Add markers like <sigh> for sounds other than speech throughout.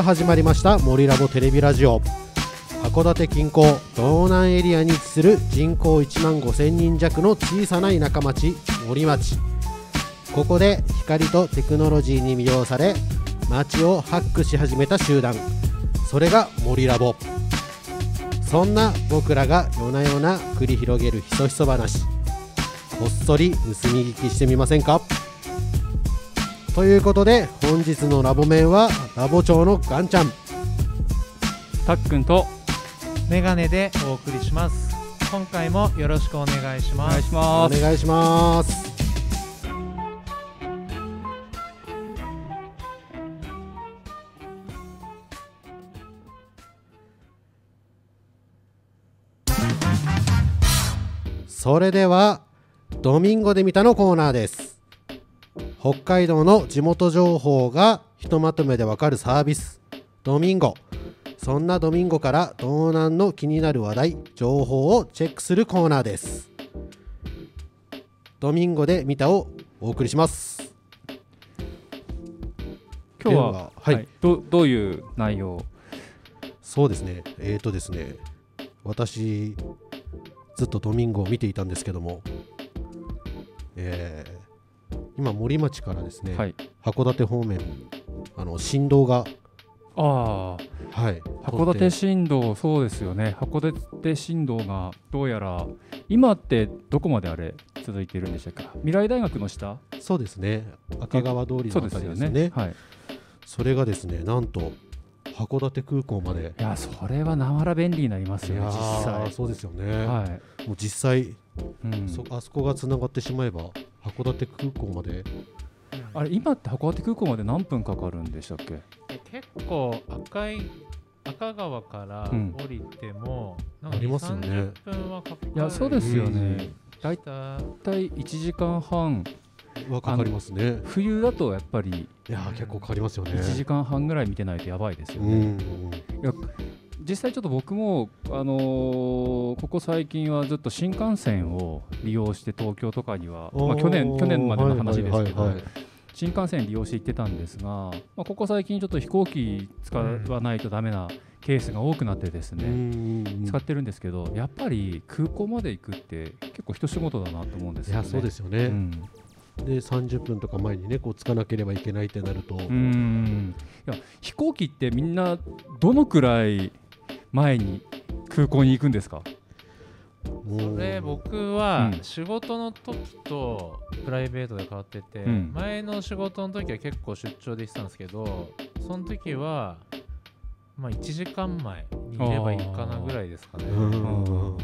さあ始まりました森ラボテレビラジオ。函館近郊道南エリアに位置する人口1万5000人弱の小さな田舎町森町。ここで光とテクノロジーに魅了され街をハックし始めた集団。それが森ラボ。そんな僕らが夜な夜な繰り広げるひそひそ話。こっそり盗み聞きしてみませんか？ということで本日のラボ面はラボ長のガンちゃん。たっくんとメガネでお送りします。今回もよろしくお願いしお願いますします。お願いします。それではドミンゴで見たのコーナーです北海道の地元情報がひとまとめでわかるサービス。ドミンゴ。そんなドミンゴから道南の気になる話題情報をチェックするコーナーです。ドミンゴで見たをお送りします。今日はでははい。どどういう内容？そうですね。えーとですね。私ずっとドミンゴを見ていたんですけども。えー今森町からですね、はい。函館方面あの振動がああ。はい。函館振動そうですよね。函館振動がどうやら今ってどこまであれ続いているんでしたっけ？未来大学の下？そうですね。赤川通りのあたですよねりですね。はい。それがですねなんと函館空港まで。いやそれはなまら便利になりますよね実ー際。そうですよね、はい。もう実際、うん。そあそこがつながってしまえば函館空港まで。あれ今って函館空港まで何分かかるんでしたっけ？え結構赤い赤川からうん。降りても、なんかありますよね。2 30分はかかるいやそうですよね。大下。大体1時間半。はかかりますね。冬だとやっぱりいやー結構かかりますよね。1時間半ぐらい見てないとやばいですようね、ん実際ちょっと僕も、あのーここ最近はずっと新幹線を利用して東京とかには、まあ、去年去年までの話ですけど、新幹線利用して行ってたんですが、まあ、ここ最近ちょっと飛行機使わないとダメなケースが多くなってですね、うん。使ってるんですけどやっぱり空港まで行くって結構一仕事だなと思うんですよね。いやそうですよね、うん。で30分とか前にねこうつかなければいけないってなると、うん。いや飛行機ってみんなどのくらい前に空港に行くんですか？それ僕はうん。仕事の時とプライベートで変わってて、うん。前の仕事の時は結構出張で行ってたんですけどその時はまあ1時間前にいればいいかなぐらいですかね。うん。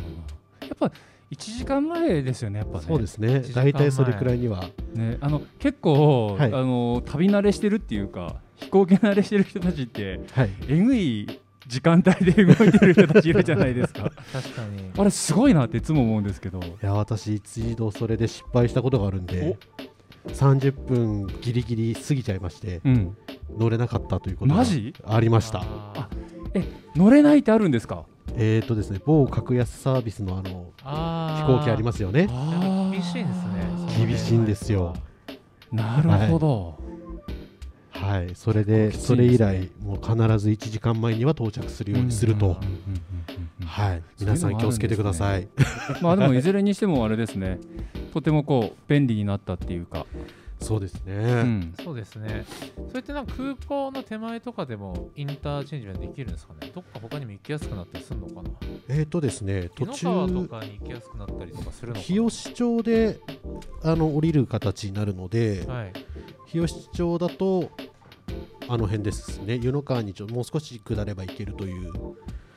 やっぱ1時間前ですよねやっぱね。そうですね。大体それくらいには。ねあの結構、はい。あの旅慣れしてるっていうか飛行機慣れしてる人たちってはい。えぐい時間帯で動いてる人たちいるじゃないですか。確かに。あれすごいなっていつも思うんですけど。いや私一度それで失敗したことがあるんで30分ギリギリ過ぎちゃいましてうん。乗れなかったということがマジ？ありました。あ。乗れないってあるんですか？えーとですね某格安サービスのあのあ飛行機ありますよね。厳しいんですね厳しいんですよ。なるほど、はいそれでね。それ以来もう必ず1時間前には到着するようにすると。はい皆さん気をつけてください。まあでもいずれにしてもあれですね。とてもこう便利になったっていうか、そうですね、うん。そうですね。それってなんか空港の手前とかでもインターチェンジができるんですかね？どっか他にも行きやすくなったりするのかな？えーとですね途紀の川と中かに行きやすくなったりとかするのかな？日吉町であの降りる形になるので、はい。日吉町だとあの辺ですね。湯の川にちょもう少し下れば行けるという。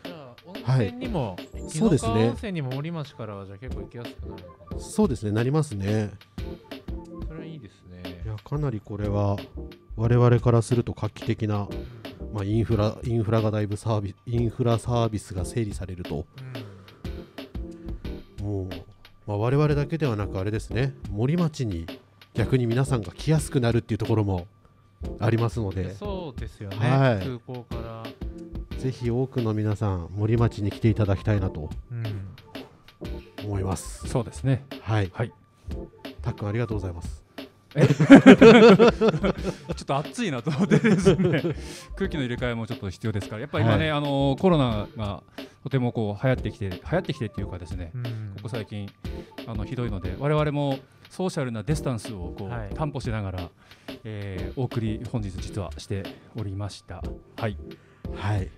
じゃあ温はい。泉にも、紀そうですね。の川温泉にも森町からはじゃあ結構行きやすくなるのかな？そうですねなりますねいいですね。い。やかなりこれは我々からすると画期的な、まあ、インフラインフラがだいぶサービスインフラサービスが整理されると。もう、まあ、我々だけではなくあれですね。森町に逆に皆さんが来やすくなるっていうところもありますのうんで。そうですよね、はい。空港から。ぜひ多くの皆さん森町に来ていただきたいなと。うん。思います。そうですね。はい。はい。たっくんありがとうございます <laughs> ちょっと暑いなと思ってですね。空気の入れ替えもちょっと必要ですから。やっぱり今ね、はい。あのコロナがとてもこう流行ってきて流行ってきてっていうかですね。うん。ここ最近あのひどいので我々もソーシャルなディスタンスをこう、はい。担保しながら、えーお送り本日実はしておりました。はい。はい。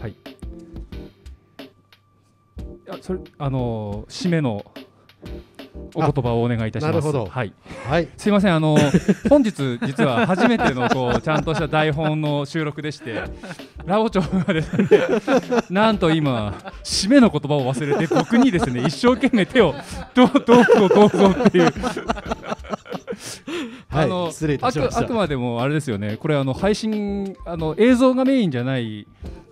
はい。あそれあのー締めのお言葉をお願いいたします。なるほど。はい。はい。すいません、あの本日、実は初めてのこうちゃんとした台本の収録でして、ラオ長がですね、なんと今、締めの言葉を忘れて、僕にですね一生懸命手を、どうどうぞどうぞっていう、あのはい失礼いたあしました。くあくまでもあれですよね、これ、あの配信あの、映像がメインじゃない、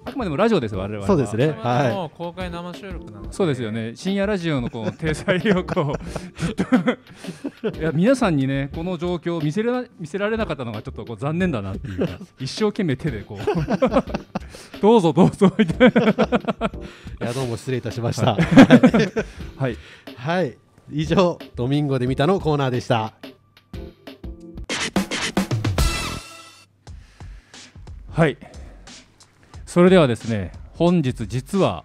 あくまでもラジオですよ、我々は。そうですね。はもう公開生収録なのでそうですよね。深夜ラジオのこう体裁をこうずっといや皆さんにねこの状況を見せら見せられなかったのがちょっとこう残念だなっていうか一生懸命手でこう。<laughs> どうぞどうぞみたいな。いやどうも失礼いたしました。はい。はい。以上ドミンゴで見たのコーナーでした。はいそれではですね本日実は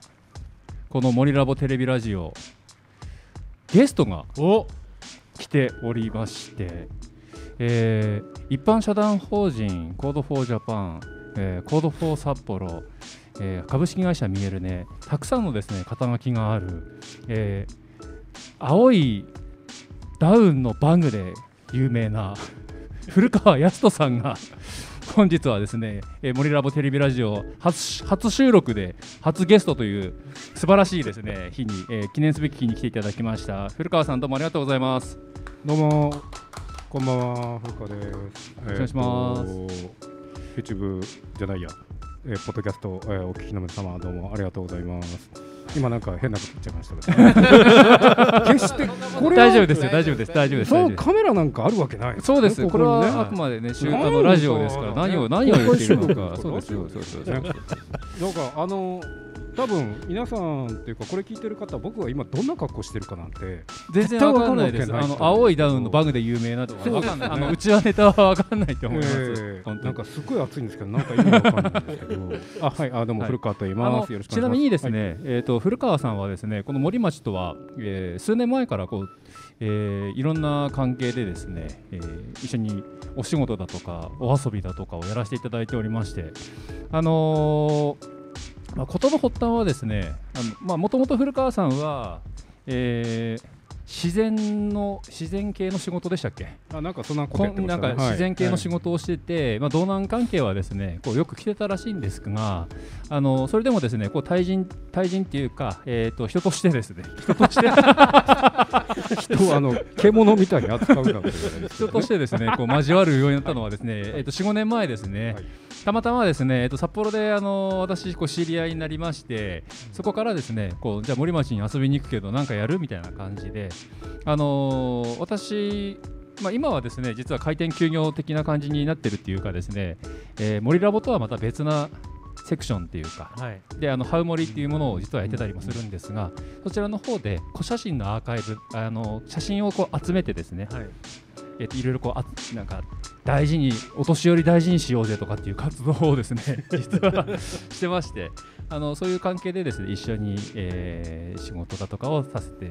この森ラボテレビラジオゲストがお。来ておりまして、えー一般社団法人 Code for Japan、えー Code for 札幌、えー株式会社 MIERUNE たくさんのですね肩書きがある、えー青いダウンのバングで有名な古川康人さんが本日はですね、えー森ラボテレビラジオ初初収録で初ゲストという素晴らしいですね日に、えー記念すべき日に来ていただきました古川さんどうもありがとうございますどうも、こんばんは、古川です。お願いしますす。YouTube じゃないや、えーポッドキャスト、えーお聞きの皆様、どうもありがとうございます。今なんか変なこと言っちゃいましたけど、<laughs> 決してこれは大丈夫ですよ。大丈夫です。大丈夫です。そうカメラなんかあるわけない。そうです。これはあこくまでねしゅ何あのラジオですからね何を何を言っているの公か。そうですよそうですそうです。ね。なんかあの多分皆さんっていうかこれ聞いてる方僕は今どんな格好してるかなんて全然わかんないです。あの青いダウンのバグで有名なとかわかんない。あのうちはネタはわかんないと思います、えー。なんかすごい暑いんですけど、なんか意味わかんないんですけど、あはい、あどうもはい。古川と言います。よろしくおちな。みにですね、えー、と古川さんはですねこの森町とは、えー数年前からこう、えーいろんな関係でですね、えー一緒にお仕事だとかお遊びだとかをやらせていただいておりましてあのーまあ、事の発端はですねもともと古川さんは、えー自然の自然系の仕事でしたっけ？はいあなんかそんなことこやってんなんか自然系の仕事。事をしてて、まあ、道南関係はですねこうよく来てたらしいんですがあのそれでもですねこう対人対人っていうか、えー、と人としてですね。人として？<laughs> 人をあの獣みたいに扱うなんて言われるんですけ人としてですねこう交わるようになったのはですね、えー、と45年前ですね、はいたまたまですね、えー、と札幌であの私こう知り合いになりましてそこからですねこうじゃあ森町に遊びに行くけどなんかやるみたいな感じであのー私まあ、今はですね実は開店休業的な感じになってるっていうかですね、えー森ラボとはまた別なセクションっていうかはい。であのハウモリっていうものを実はやってたりもするんですがそちらの方で小写真のアーカイブあの写真をこう集めてですね、はいえっといろいろこうあなんか大事にお年寄り大事にしようぜとかっていう活動をですね実はしてましてあのそういう関係でですね一緒に、えー仕事だとかをさせて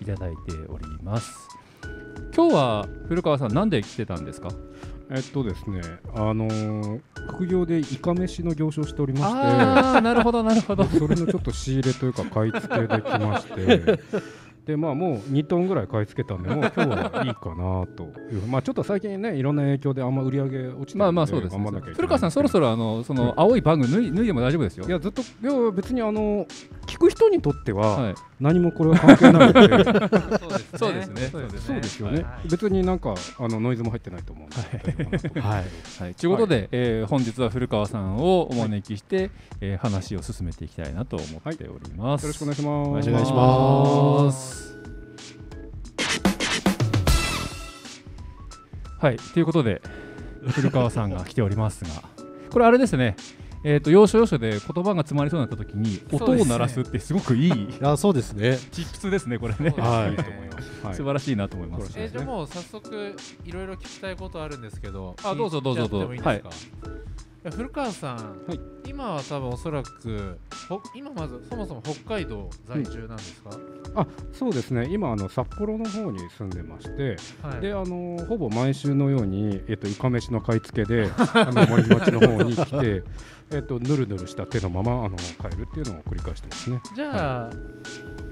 いただいております。今日は古川さんなんで来てたんですか？えっとですね、あのー副業でイカ飯の業種をしておりまして。ああなるほどなるほど。それのちょっと仕入れというか買い付けできましてでまあもう2トンぐらい買い付けたんでもう今日はいいかなという。<laughs> まあちょっと最近ねいろんな影響であんま売り上げ落ちてまあまあそうです、頑張んなきゃいけない。古川さんそろそろあのその青いバング脱い脱いでも大丈夫ですよ。いやずっといや別にあの聞く人にとってははい。何もこれは関係ないので、<laughs> そうですね。そうですそうですよね、はい。別になんかあのノイズも入ってないと思うんで、はい。はい、ということで、えー本日は古川さんをお招きして、えー話を進めていきたいなと思っております。よろしくお願いします。お願いしますす。はい、ということで古川さんが来ておりますが、これあれですね。えー、と要所要所で言葉が詰まりそうになった時に音を鳴らすってすごくいいあそうですね。チップスですねこれね。はい。いいと思います。はい。素晴らしいなと思います。えーじゃあもう早速いろいろ聞きたいことあるんですけど。あどうぞどうぞどうぞ。聞い古川さん、はい。今は多分おそらくほ今まずそもそも北海道在住なんですか、あそうですね。今あの札幌の方に住んでまして、はい。であのほぼ毎週のように、えっと、イカ飯の買い付けであの森町の方に来て、<laughs> えっと、ぬるぬるした手のままあの帰るっていうのを繰り返してますね。じゃあ、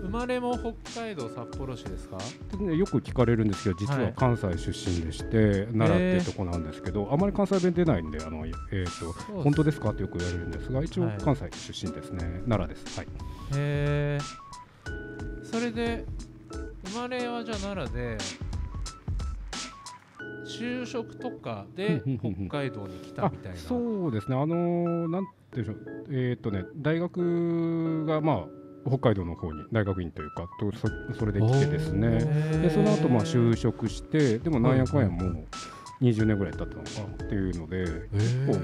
生まれも北海道札幌市ですか？よく聞かれるんですけど実ははい関西出身でして、奈良っていうとこなんですけどあまり関西弁出ないんであの、えー、と本当ですかってよく言われるんですが一応はい。関西出身ですね、奈良です。はい。へえそれで生まれはじゃあ奈良で就職とかで北海道に来たみたいな。そうですね、あのーなんていうんでしょう、えーっとね、大学が、まあ、北海道の方に、大学院というか、とそそれで来てですね、でその後まあ就職して、でもなんやかんやもう20年ぐらい経ったのかっていうので、結構もう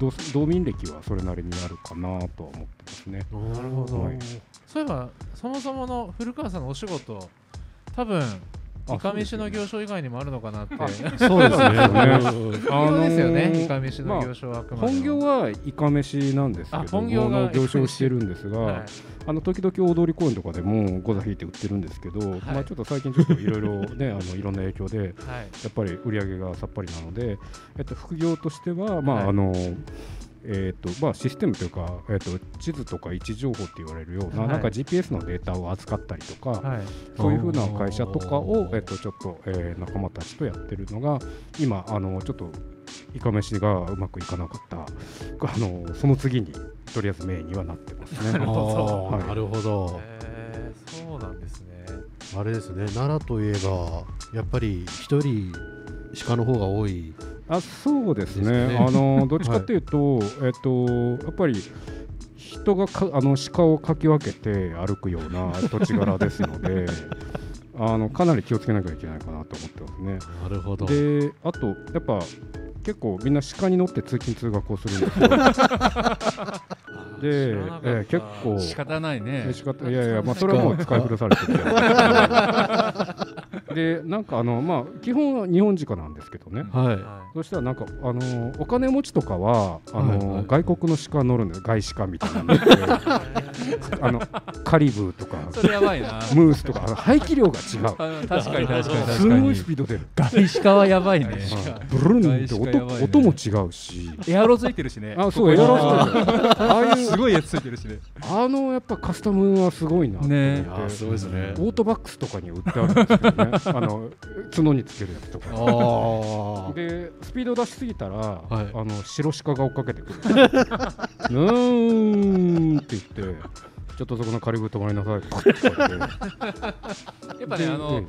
道道民歴はそれなりにあるかなとは思ってますね。なるほど。はい。そういえばそもそもの古川さんのお仕事多分イカ飯の行商以外にもあるのかなって。あそうですね。ね本業ですよね、<laughs> あのーイカ飯の行商はあくまでも。本業はイカ飯なんですけあど本業がの行商をしてるんですが、はい。あの時々大通公園とかでもゴザ引いて売ってるんですけど、まあちょっと最近ちょっといろいろね <laughs> あのいろんな影響ではい。やっぱり売り上げがさっぱりなので、えっと、副業としては、まあはい。あのえっとまあ、システムというか、えっと、地図とか位置情報って言われるような,、はい。なんか GPS のデータを扱ったりとか、はい。そういうふうな会社とかを、えっと、ちょっと、えー仲間たちとやってるのが今あのちょっとイカ飯がうまくいかなかった。あのその次にとりあえずメインにはなってますね。あーはい。なるほど。そうなんですね。あれですね。奈良といえばやっぱり一人鹿の方が多いあそうですね。ね。あの <laughs> どっちかっていうと、えっとやっぱり人がかあの鹿をかき分けて歩くような土地柄ですので <laughs> あのかなり気をつけなきゃいけないかなと思ってますね。なるほど。であとやっぱ結構みんな鹿に乗って通勤通学をするんですよ。<laughs> で、えー結構仕方ないね。仕方いやいやまあそれはもう使い古されててでなんかあのまあ基本は日本鹿なんですけどね、はい。はそしたらなんかあのーお金持ちとかはあのーはいはい。外国の鹿乗るんです外鹿みたいなので <laughs> あのカリブーとかそれやばいな。ムースとかあの排気量が違う。<laughs> 確かに確かに確かに。すごいスピード出る外鹿はやばいね。ブルーンって外鹿やばいね。音音も違うし。エアロついてるしね。あそうエアロステルああいうすごいやつついてるしね。あのやっぱカスタムはすごいなね。あーすごいですね。オートバックスとかに売ってあるんですけどねあの角につけるやつとか。でスピード出しすぎたら、はい。あの白鹿が追っかけてくる「うーん」って言って「ちょっとそこのカリブ止まりなさい」って。言ってやっぱねあの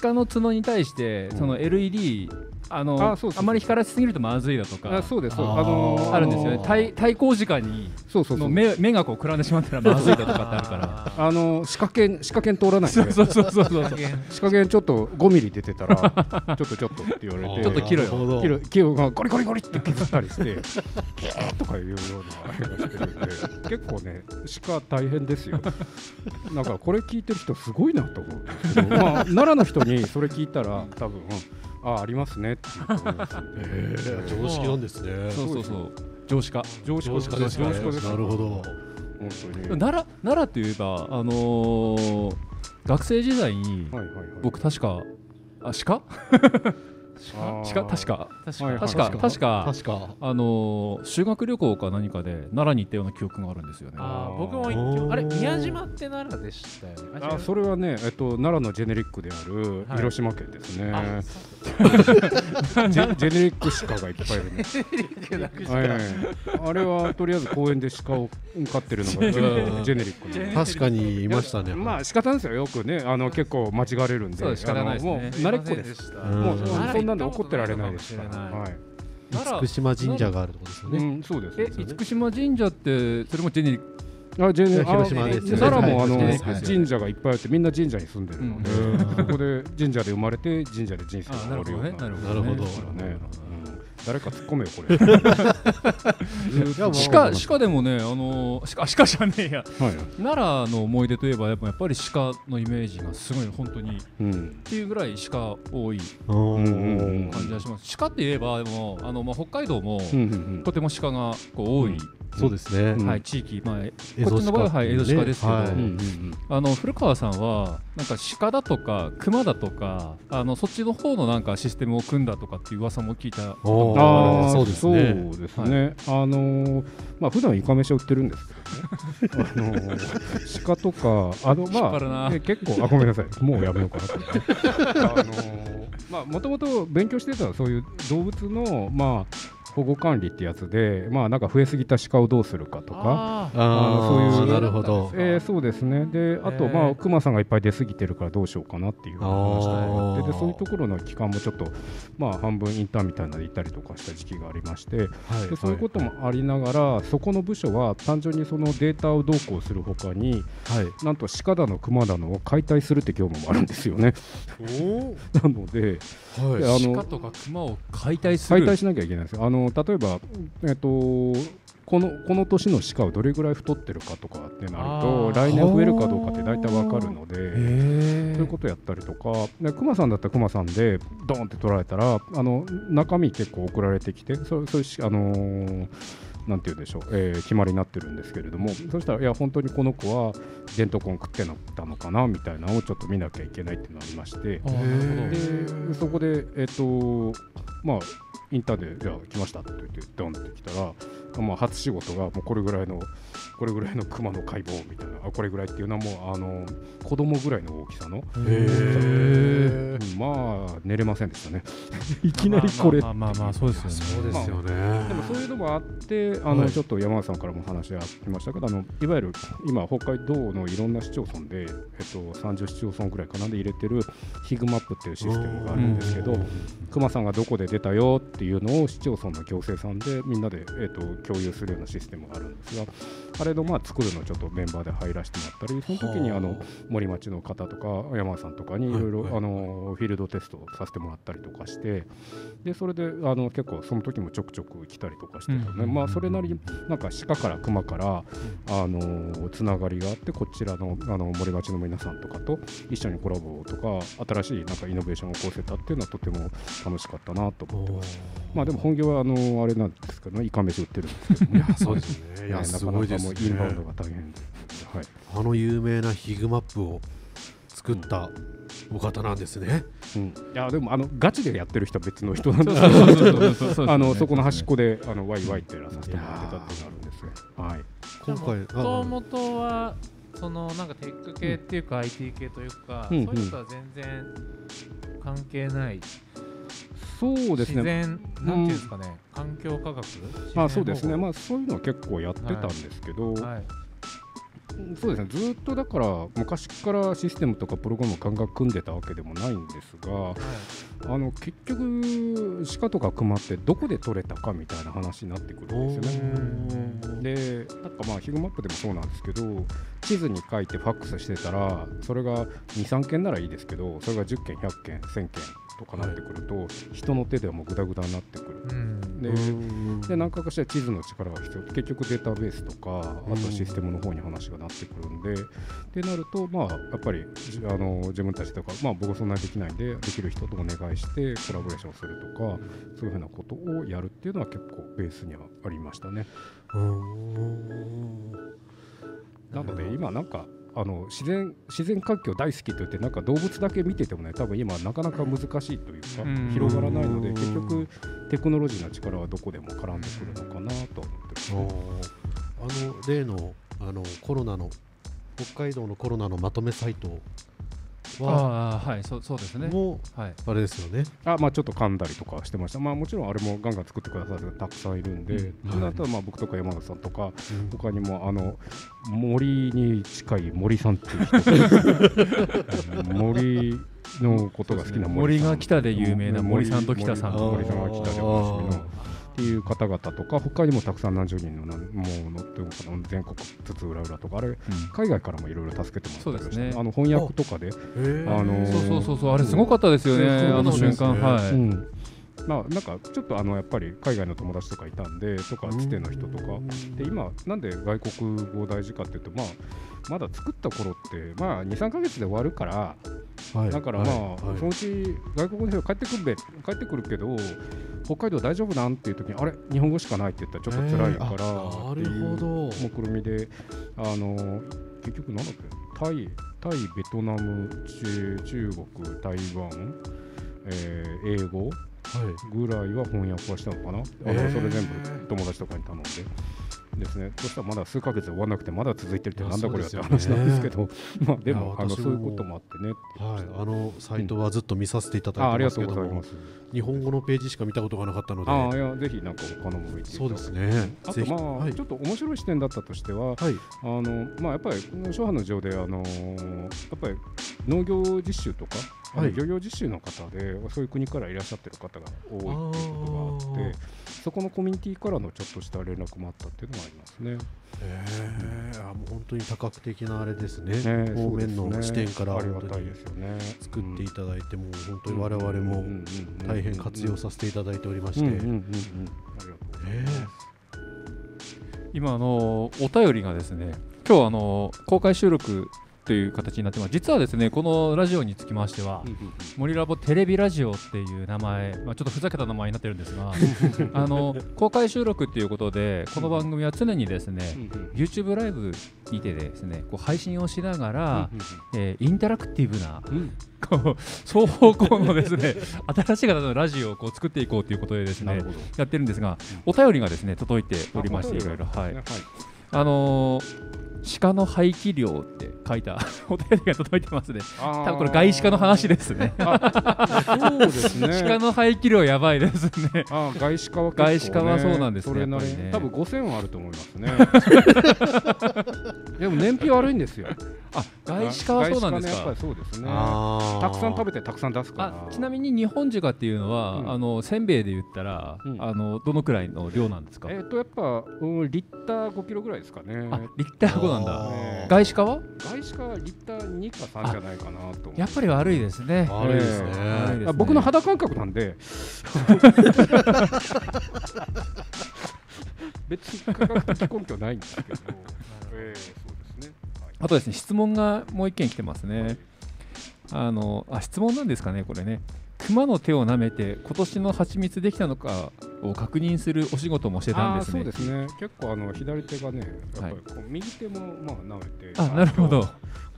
鹿の角に対してうん。その LED あのあそうそうそう。あまり光らせすぎるとまずいだとかあそうですそうあのーあるんですよね。対対抗時間にそうそうそう。の目目がこうくらんでしまったらまずいだとかってあるから。ら <laughs> あの歯科検歯科検通らないそうそうそうそう歯科検ちょっと5ミリ出てたら <laughs> ちょっとちょっとって言われて。ちょっと切ろよ。なるほど。切る切るがゴリゴリゴリって削ったりしてキャーとかいうようなしてるんで結構ね鹿大変ですよ。なんかこれ聞いてる人すごいなと思うんですけどまあ奈良の人にそれ聞いたら多分あありますね。っていえ。ー常識なんですね。そうそうそう常識。化常識。常識ですね。常識です。なるほど。本当に。奈良奈良といえばあのー学生時代にはいはいはい。僕確かあ鹿？確か確はいか確か。確か確か。あのー修学旅行か何かで奈良に行ったような記憶があるんですよね。僕もあれ宮島って奈良でしたよね。あそれはね、えっと、奈良のジェネリックであるはい。広島県ですね、あ <laughs> ジェジェネリック鹿がいっぱいいるね、はい、あれはとりあえず公園で鹿を飼ってるのがジうんェネリック。ジェネリッの確かにいましたね。まあ仕方ですよ。よくねあの結構間違われるんで。そうです。仕方ないですね。あのもう慣れっこです。もうそ奈良そんなんで怒ってられないですから。はい。厳島神社があるところですようねん、そうですえそうです厳島神社ってそれもジェネリックあジェネ広島あです。奈良もあのはい。はい。神社がいっぱいあってみんな神社に住んでるので、うん。そこで神社で生まれて神社で人生あなるほどが終わるようなね。なるほどなるほど誰か突っ込めよこれ。<laughs> 鹿鹿でもねあのー鹿鹿じゃねえや。はい奈良の思い出といえばやっぱやっぱり鹿のイメージがすごい本当に。っうん。ていうぐらい鹿多い感じがします。鹿って言えばでもあの、まあ、北海道もとても鹿がこう多い、そうですね。うん。はい、地域、まあ、エこっちの場合ははい江戸鹿ですけど。あの古川さんはなんか鹿だとか熊だとかあのそっちの方のなんかシステムを組んだとかっていう噂も聞いたああそうですね。そうですね。あのーまあ普段イカ飯を売ってるんですけどね。あのー鹿とかあのまあえ結構あごめんなさい。もうやめようかなと思って。<laughs> あのーまあもともと勉強してたそういう動物のまあ保護管理ってやつでまあなんか増えすぎた鹿をどうするかとかあそういうーなるほど。えーそうですね。であと、まあクマさんがいっぱい出過ぎてるからどうしようかなっていう話とかがあってあー。でそういうところの期間もちょっとまあ半分インターンみたいなので行ったりとかした時期がありましてはいでそういうこともありながら、そこの部署は単純にそのデータをどうこうするほかにはい。なんと鹿だの熊だのを解体するって業務もあるんですよね。お <laughs> なのではい。であの鹿とか熊を解体する。解体しなきゃいけないんですよ。あの例えばえっとこのこの年の鹿はどれぐらい太ってるかとかってなるあとー。来年増えるかどうかって大体わかるのでへそういうことやったりとかでクマさんだったらクマさんでドーンって取られたらあの中身結構送られてきてそそういうしあのーなんて言うんでしょう、えー決まりになってるんですけれどもそしたらいや本当にこの子はデントコン食ってなったのかなみたいなのをちょっと見なきゃいけないっていうのがありましてでそこでえっ、とまあインターでじゃあ来ましたって言ってドンって来たら、まあ、初仕事がもうこれぐらいのこれぐらいのクマの解剖みたいなあこれぐらいっていうのはもうあの子供ぐらいの大きさのまあ寝れませんでしたね。<laughs> いきなりこれ。まあまあまあまあそうですよねそうですよね。でもそういうのもあってあの、はい。ちょっと山内さんからも話がありましたけどあのいわゆる今北海道のいろんな市町村で、えっと、30市町村ぐらいかなで入れてるヒグマップっていうシステムがあるんですけど熊さんがどこで出たよっていうのを市町村の行政さんでみんなで、えっと、共有するようなシステムがあるんですがあれのまあ作るのをちょっとメンバーで入らせてもらったりその時にあの森町の方とか山内さんとかにいろいろフィールドテストをさせてもらったりとかしてでそれであの結構その時もちょくちょく来たりとかしてたので、うん。まあそれなりになんか鹿から熊からあのつながりがあってこちらのあの森町の皆さんとかと一緒にコラボとか新しいなんかイノベーションを起こせたっていうのはとても楽しかったなと思ってます。まあでも本業はあのあれなんですけどねイカ飯売ってるんですけど、ね、いやそうですね。<laughs> いやなかなかもうインバウンドが大変で、はい、あの有名なヒグマップを作ったお方なんですね。うん、いやでもあのガチでやってる人は別の人なんで。すそうそうそうそうそうそうあのそこの端っこであのワイワイってやらさせてもらってたっていうのがあるんですよ。はい。今回もともとはそのなんかテック系っていうか IT 系というか、うんそういうのとは全然関係ないそうですね。自然、なんていうんですかね環境科学？まあそうですね。ままあそういうのは結構やってたんですけど、はいそうですね。ずっとだから昔からシステムとかプログラムをガンガン組んでたわけでもないんですが、はいあの結局鹿とか熊ってどこで取れたかみたいな話になってくるんですよね。でなんかまあヒグマップでもそうなんですけど地図に書いてファックスしてたらそれが23件ならいいですけどそれが10件100件1000件とかなってくると、人の手ではもうグダグダになってくる。うん。でで何回かしら地図の力が必要。結局データベースとかあとシステムの方に話がなってくるんでってなるとまあやっぱりじあの自分たちとかまあ僕はそんなにできないんでできる人とお願いしてコラボレーションするとかそういうふうなことをやるっていうのは結構ベースにはありましたね。うん。なので今なんかあの自然自然環境大好きと言ってなんか動物だけ見ててもね多分今なかなか難しいというかうん広がらないのでうん結局テクノロジーの力はどこでも絡んでくるのかなとは思ってます。あの例のあのコロナの北海道のコロナのまとめサイトはああはいそうそうですね。もはい、うあれですよね。あまあちょっと噛んだりとかはしてました。まあもちろんあれもガンガン作ってくださるたくさんいるんで、うん。その後はまあ僕とか山口さんとか他にもあの森に近い森さんっていう人。<laughs> 森のことが好きな森さん。が来たで有名な森さんと北さん森森さんが来たでおなじみのっていう方々とか他にもたくさん何十人のなもうのっていうのかな全国津々浦々とかあれ海外からもいろいろ助けてもらってそうですね。あの翻訳とかであのそうそうそうそうあれすごかったですよねあの瞬間。はい、うん。まあなんかちょっとあのやっぱり海外の友達とかいたんでとかつての人とか。で今なんで外国語大事かっていうとまあまだ作った頃ってまあ23か月で終わるからはい。だからまあ、はい。はいそのうち外国の人が帰ってくるべ帰ってくるけど北海道大丈夫なん？っていう時にあれ？日本語しかないって言ったらちょっと辛いから。なるほど。目論みであの結局なんだっけ？タイタイベトナム中中国台湾、えー英語はい。ぐらいは翻訳はしたのかな、あのえー。それ全部友達とかに頼んでですね。そしたらまだ数ヶ月で終わらなくてまだ続いてるってなんだこれはって話なんですけど。<laughs> まあでいもあのそういうこともあってねはい、あのサイトはずっと見させていたあだいてありがとますけども、うございます。日本語のページしか見たことがなかったので、ああいやぜひなんか他のも見てそうですね。あとまあ、はい。ちょっと面白い視点だったとしては、はい、あのまあ、やっぱり諸般の上で、あのーやっぱり農業実習とか、はい。漁業実習の方で、そういう国からいらっしゃってる方が多いっていうことがあって、そこのコミュニティからのちょっとした連絡もあったっていうのがありますね。えー、あもう本当に多角的なあれですね。ね方面の視点から本当にたいですよね。作っていたただいて、もう本当に我々も大変活用させていただいておりまして。今あのお便りがですね今日あの公開収録という形になってます。実はですねこのラジオにつきましては森ラボテレビラジオっていう名前、まあ、ちょっとふざけた名前になってるんですが <laughs> あの公開収録っていうことでこの番組は常にですね YouTube ライブにてですねこう配信をしながら、うんえーインタラクティブなこう双方向のですね <laughs> 新しい形のラジオをこう作っていこうということでですね。やってるんですがお便りがですね届いておりましていろいろ。はいあのー鹿の排気量って書いた <laughs> お便りが届いてますね。多多分これ外鹿の話ですね。そうですね。<laughs> 鹿の排気量やばいですね。ああ外資化はね、外資化はそうなんですねそれなりねに多分5000はあると思いますね <laughs> でも燃費悪いんですよ。あ、外鹿はそうなんですか。ねやっぱり。そうですね。たくさん食べてたくさん出すから。あちなみに日本鹿っていうのは、うん。あのせんべいで言ったら、うん。あのどのくらいの量なんですか？えっ、とやっぱ、うん、リッター5キロぐらいですかね。あ、リッター5なんだ。外鹿は？外資化はリッター2か3じゃないかなとやっぱり悪いですね。悪いですね。悪いですね。あ僕の肌感覚なんで。<laughs> 別に科学的根拠ないんですけど、<laughs> えーあとですね質問がもう一件来てますね。あのあ質問なんですかねこれね。熊の手を舐めて今年の蜂蜜できたのかを確認するお仕事もしてたんですね。そうですね結構あの左手がねやっぱりこう右手もまあ舐めてあなるほど。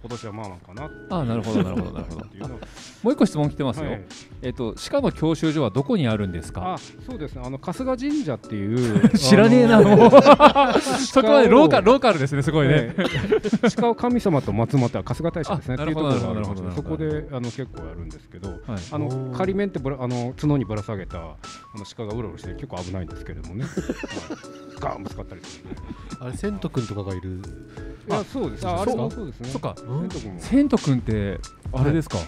今年はまあまあかなあなるほどなるほどなるほど。<laughs> もう一個質問来てますよ。はい。えっと鹿の教習所はどこにあるんですか？あそうですね。あの春日神社っていう。<laughs> 知らねえなもう。そこまでローカルローカルですねすごいね。ええ鹿を神様と祀った春日大社ですねあっていうところがありなるほどまそこであの結構やるんですけどはい。あの仮面ってぶらあの角にぶら下げたあの鹿がうろうろして結構危ないんですけれどもね、はい、ガーンぶつかったりするあれ、セント君とかがいる。いやそうです。ああれもそうですね。そっかうん？セント君ってあれですか？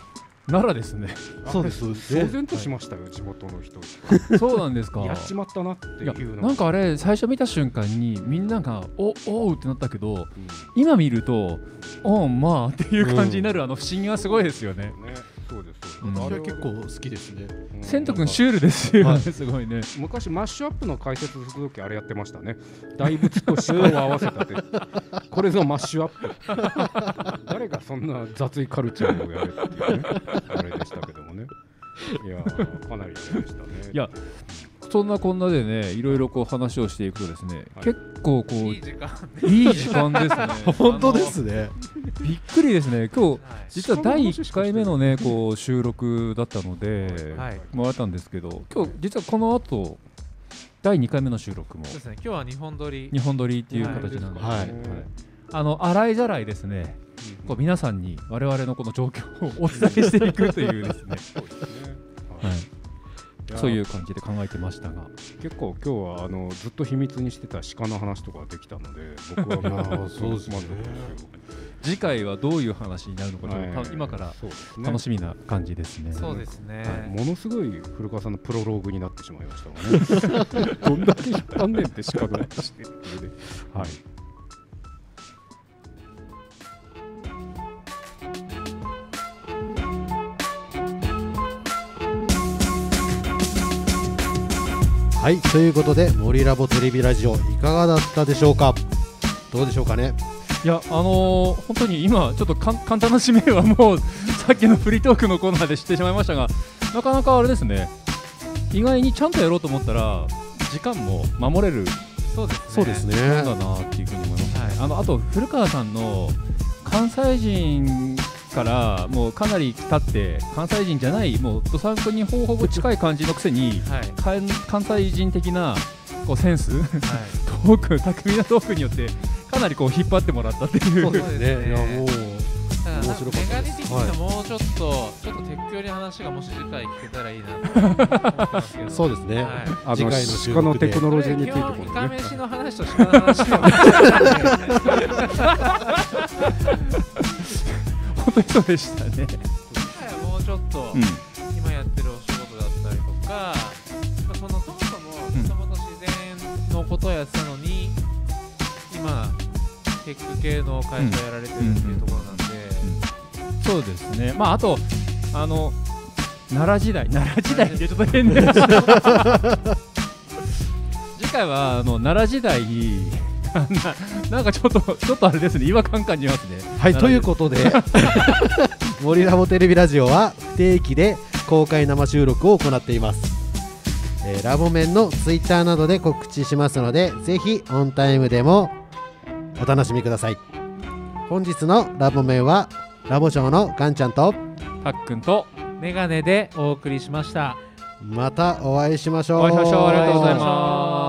奈良ですね。そうです。騒然としましたよ、地元の人。<laughs> そうなんですか？やっちまったなっていうのなんかあれ最初見た瞬間にみんながおおうってなったけどうん。今見るとおんまあっていう感じになるあの不思議はすごいですよね。あれは結構好きですね。うんセント君シュールですよね、はい。すごいね。昔マッシュアップの解説するときあれやってましたね。大仏と鹿を合わせたって。<laughs> これぞマッシュアップ。誰がそんな雑いカルチャーをやるっていうねあれでしたけどもね。いやーかなりでしたね。いやそんなこんなでねいろいろこう話をしていくとですね、はい。結構こういい時間いい時間ですね。<laughs> 本当ですね。びっくりですね。今日はい。実は第1回目のねこう収録だったので、はい。回ったんですけど今日実はこの後第2回目の収録も。そうですね。今日は日本撮り。日本撮りっていう形なんで、はい。あの洗いざらいですね。こう皆さんに我々のこの状況をお伝えしていくというですね、そうですね。はい、やそういう感じで考えてましたが結構今日はあのずっと秘密にしてた鹿の話とかできたので僕はもいやーそうですね次回はどういう話になるのかちょっとたはい今から楽しみな感じですね。そうですね、ものすごい古川さんのプロローグになってしまいましたがね。<laughs> どんだけ引っ張んねんって鹿の話してっていうね。はい。はいということで森ラボテレビラジオいかがだったでしょうか？どうでしょうかね？いやあのー本当に今ちょっと簡単な指名はもう <laughs> さっきのフリートークのコーナーで知ってしまいましたがなかなかあれですね。意外にちゃんとやろうと思ったら時間も守れるそうですね。そうですね。もんだなっていうふうに思います、はい。あのあと古川さんの関西人からもうかなり経って関西人じゃないもうどさんこにほぼほぼ近い感じのくせにはい。関関西人的なこうセンスはい。<laughs> トーク巧みなトークによってかなりこう引っ張ってもらったっていう。そうですね。いやもう面白かったですメガネ的にはもうちょっと、ちょっと鉄橋に話がもし次回聞けたらいいなと思ってますけど。<laughs> そうですね。はい。あの次回の鹿のテクノロジーについてこれ基こね本イカ飯の話と鹿の話 <laughs> でも本当にそうでしたね、もうちょっと、うん。今やってるお仕事だったりとか、そのそもそもうんもともと自然のことをやってたのに、今テック系の会社をやられてるっていうところなんで、そうですね。まああとあの奈良時代奈良時代ってちょっと変で <laughs> <laughs> 次回はあの奈良時代にな <laughs> なんかちょっとちょっとあれですね違和感感じますね。はい、というこことで森ラボテレビラジオは不定期で公開生収録を行っています、えーラボ面のツイッターなどで告知しますのでぜひオンタイムでもお楽しみください。本日のラボ面はラボショーのガンちゃんとたっくんとメガネでお送りしました。またお会いしましょう。お会いしましょう。ありがとうございます